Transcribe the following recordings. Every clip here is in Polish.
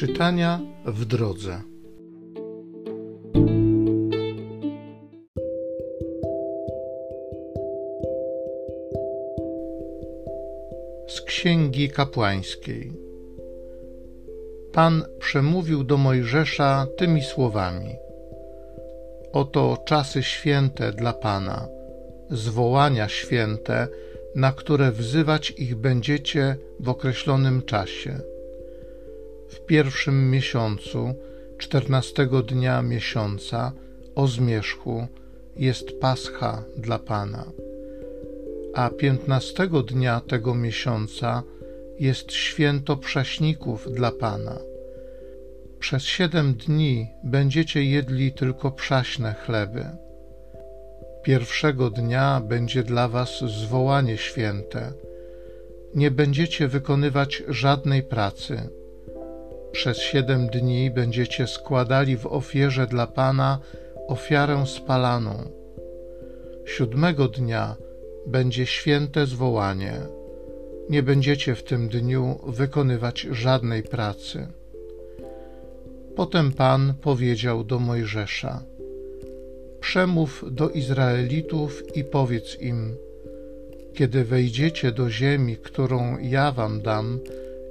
Czytania w drodze. Z Księgi Kapłańskiej. Pan przemówił do Mojżesza tymi słowami: Oto czasy święte dla Pana, zwołania święte, na które wzywać ich będziecie w określonym czasie w pierwszym miesiącu, czternastego dnia miesiąca, o zmierzchu, jest Pascha dla Pana. A piętnastego dnia tego miesiąca jest święto prześników dla Pana. Przez siedem dni będziecie jedli tylko przaśne chleby. Pierwszego dnia będzie dla was zwołanie święte. Nie będziecie wykonywać żadnej pracy przez siedem dni będziecie składali w ofierze dla Pana ofiarę spalaną. Siódmego dnia będzie święte zwołanie. Nie będziecie w tym dniu wykonywać żadnej pracy. Potem Pan powiedział do Mojżesza: Przemów do Izraelitów i powiedz im: Kiedy wejdziecie do ziemi, którą ja wam dam,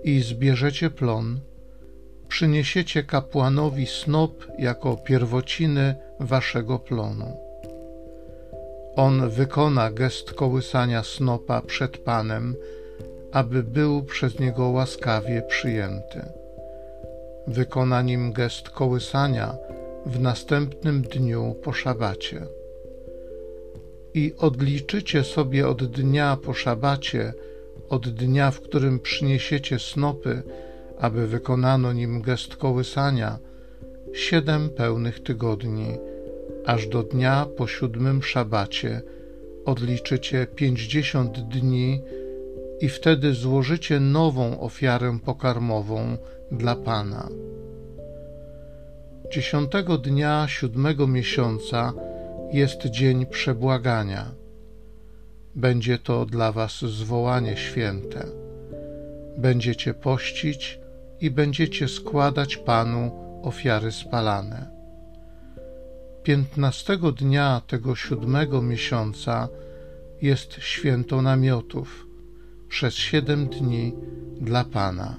i zbierzecie plon, przyniesiecie kapłanowi snop jako pierwociny waszego plonu. On wykona gest kołysania snopa przed Panem, aby był przez niego łaskawie przyjęty. Wykona nim gest kołysania w następnym dniu po szabacie. I odliczycie sobie od dnia po szabacie, od dnia, w którym przyniesiecie snopy, aby wykonano nim gest kołysania, siedem pełnych tygodni, aż do dnia po siódmym szabacie odliczycie pięćdziesiąt dni i wtedy złożycie nową ofiarę pokarmową dla Pana. Dziesiątego dnia siódmego miesiąca jest dzień przebłagania. Będzie to dla was zwołanie święte. Będziecie pościć i będziecie składać Panu ofiary spalane. Piętnastego dnia tego siódmego miesiąca jest święto namiotów przez siedem dni dla Pana.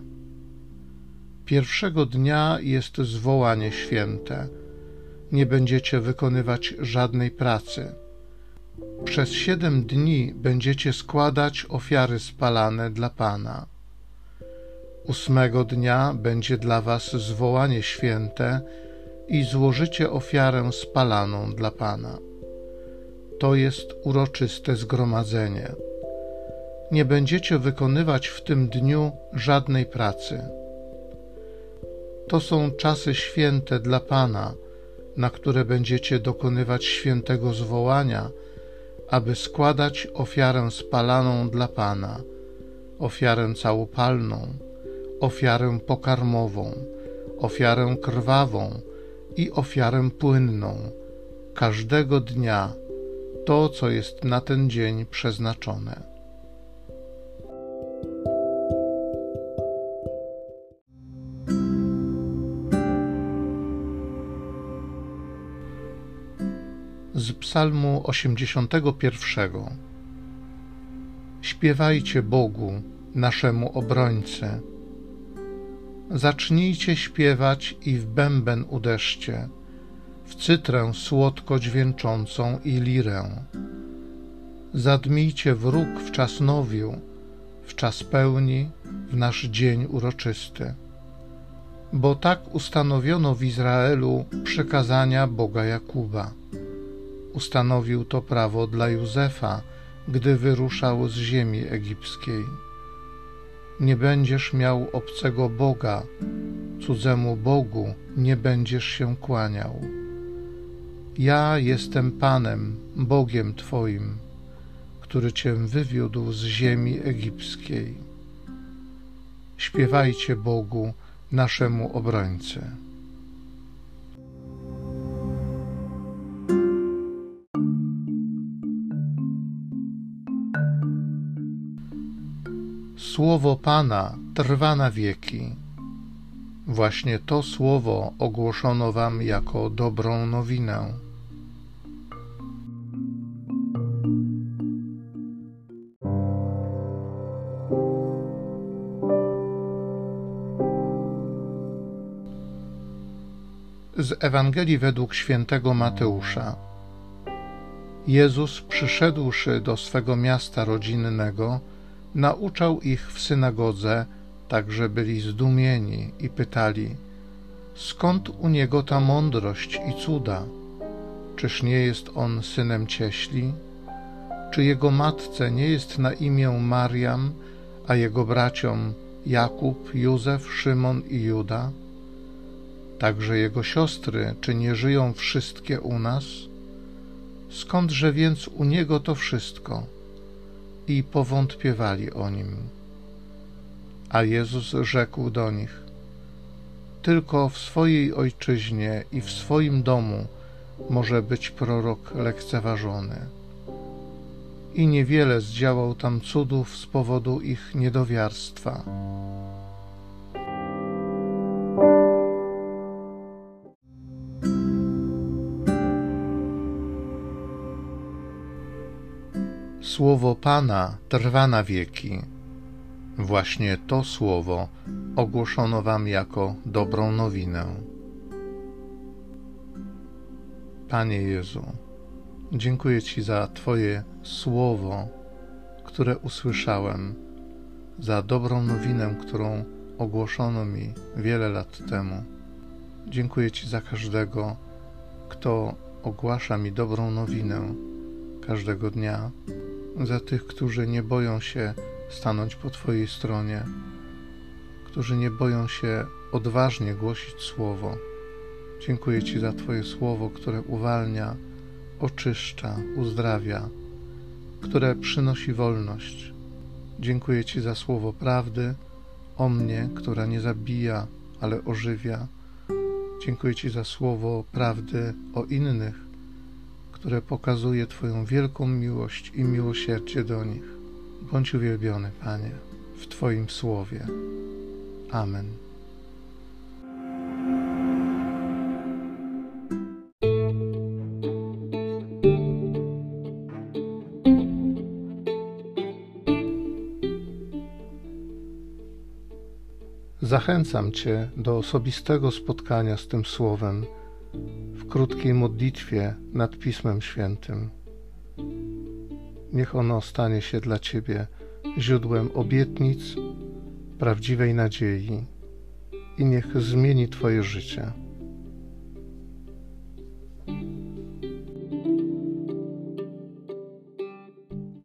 Pierwszego dnia jest zwołanie święte. Nie będziecie wykonywać żadnej pracy. Przez siedem dni będziecie składać ofiary spalane dla Pana. Ósmego dnia będzie dla was zwołanie święte i złożycie ofiarę spalaną dla Pana. To jest uroczyste zgromadzenie. Nie będziecie wykonywać w tym dniu żadnej pracy. To są czasy święte dla Pana, na które będziecie dokonywać świętego zwołania, aby składać ofiarę spalaną dla Pana, ofiarę całopalną ofiarę pokarmową, ofiarę krwawą i ofiarę płynną, każdego dnia to, co jest na ten dzień przeznaczone. Z Psalmu 81 Śpiewajcie Bogu, naszemu obrońcy Zacznijcie śpiewać i w bęben uderzcie, w cytrę słodko dźwięczącą i lirę. Zadmijcie wróg w czas nowiu, w czas pełni, w nasz dzień uroczysty. Bo tak ustanowiono w Izraelu przekazania Boga Jakuba. Ustanowił to prawo dla Józefa, gdy wyruszał z ziemi egipskiej nie będziesz miał obcego Boga, cudzemu Bogu nie będziesz się kłaniał. Ja jestem Panem, Bogiem Twoim, który Cię wywiódł z ziemi egipskiej. Śpiewajcie Bogu, naszemu obrońcy. Słowo Pana trwa na wieki. Właśnie to słowo ogłoszono wam jako dobrą nowinę. Z Ewangelii według świętego Mateusza. Jezus, przyszedłszy do swego miasta rodzinnego, nauczał ich w synagodze, tak że byli zdumieni i pytali: Skąd u niego ta mądrość i cuda? Czyż nie jest on synem cieśli? Czy jego matce nie jest na imię Mariam, a jego braciom Jakub, Józef, Szymon i Juda? Także jego siostry, czy nie żyją wszystkie u nas? Skądże więc u niego to wszystko? I powątpiewali o nim. A Jezus rzekł do nich: Tylko w swojej ojczyźnie i w swoim domu może być prorok lekceważony. I niewiele zdziałał tam cudów z powodu ich niedowiarstwa. Słowo Pana trwa na wieki. Właśnie to słowo ogłoszono Wam jako dobrą nowinę. Panie Jezu, dziękuję Ci za Twoje słowo, które usłyszałem, za dobrą nowinę, którą ogłoszono mi wiele lat temu. Dziękuję Ci za każdego, kto ogłasza mi dobrą nowinę każdego dnia za tych, którzy nie boją się stanąć po Twojej stronie, którzy nie boją się odważnie głosić Słowo. Dziękuję Ci za Twoje Słowo, które uwalnia, oczyszcza, uzdrawia, które przynosi wolność. Dziękuję Ci za Słowo prawdy o mnie, która nie zabija, ale ożywia. Dziękuję Ci za Słowo prawdy o innych, które pokazuje Twoją wielką miłość i miłosierdzie do nich. Bądź uwielbiony, Panie, w Twoim słowie. Amen. Zachęcam Cię do osobistego spotkania z tym Słowem krótkiej modlitwie nad Pismem Świętym. Niech ono stanie się dla Ciebie źródłem obietnic, prawdziwej nadziei i niech zmieni Twoje życie.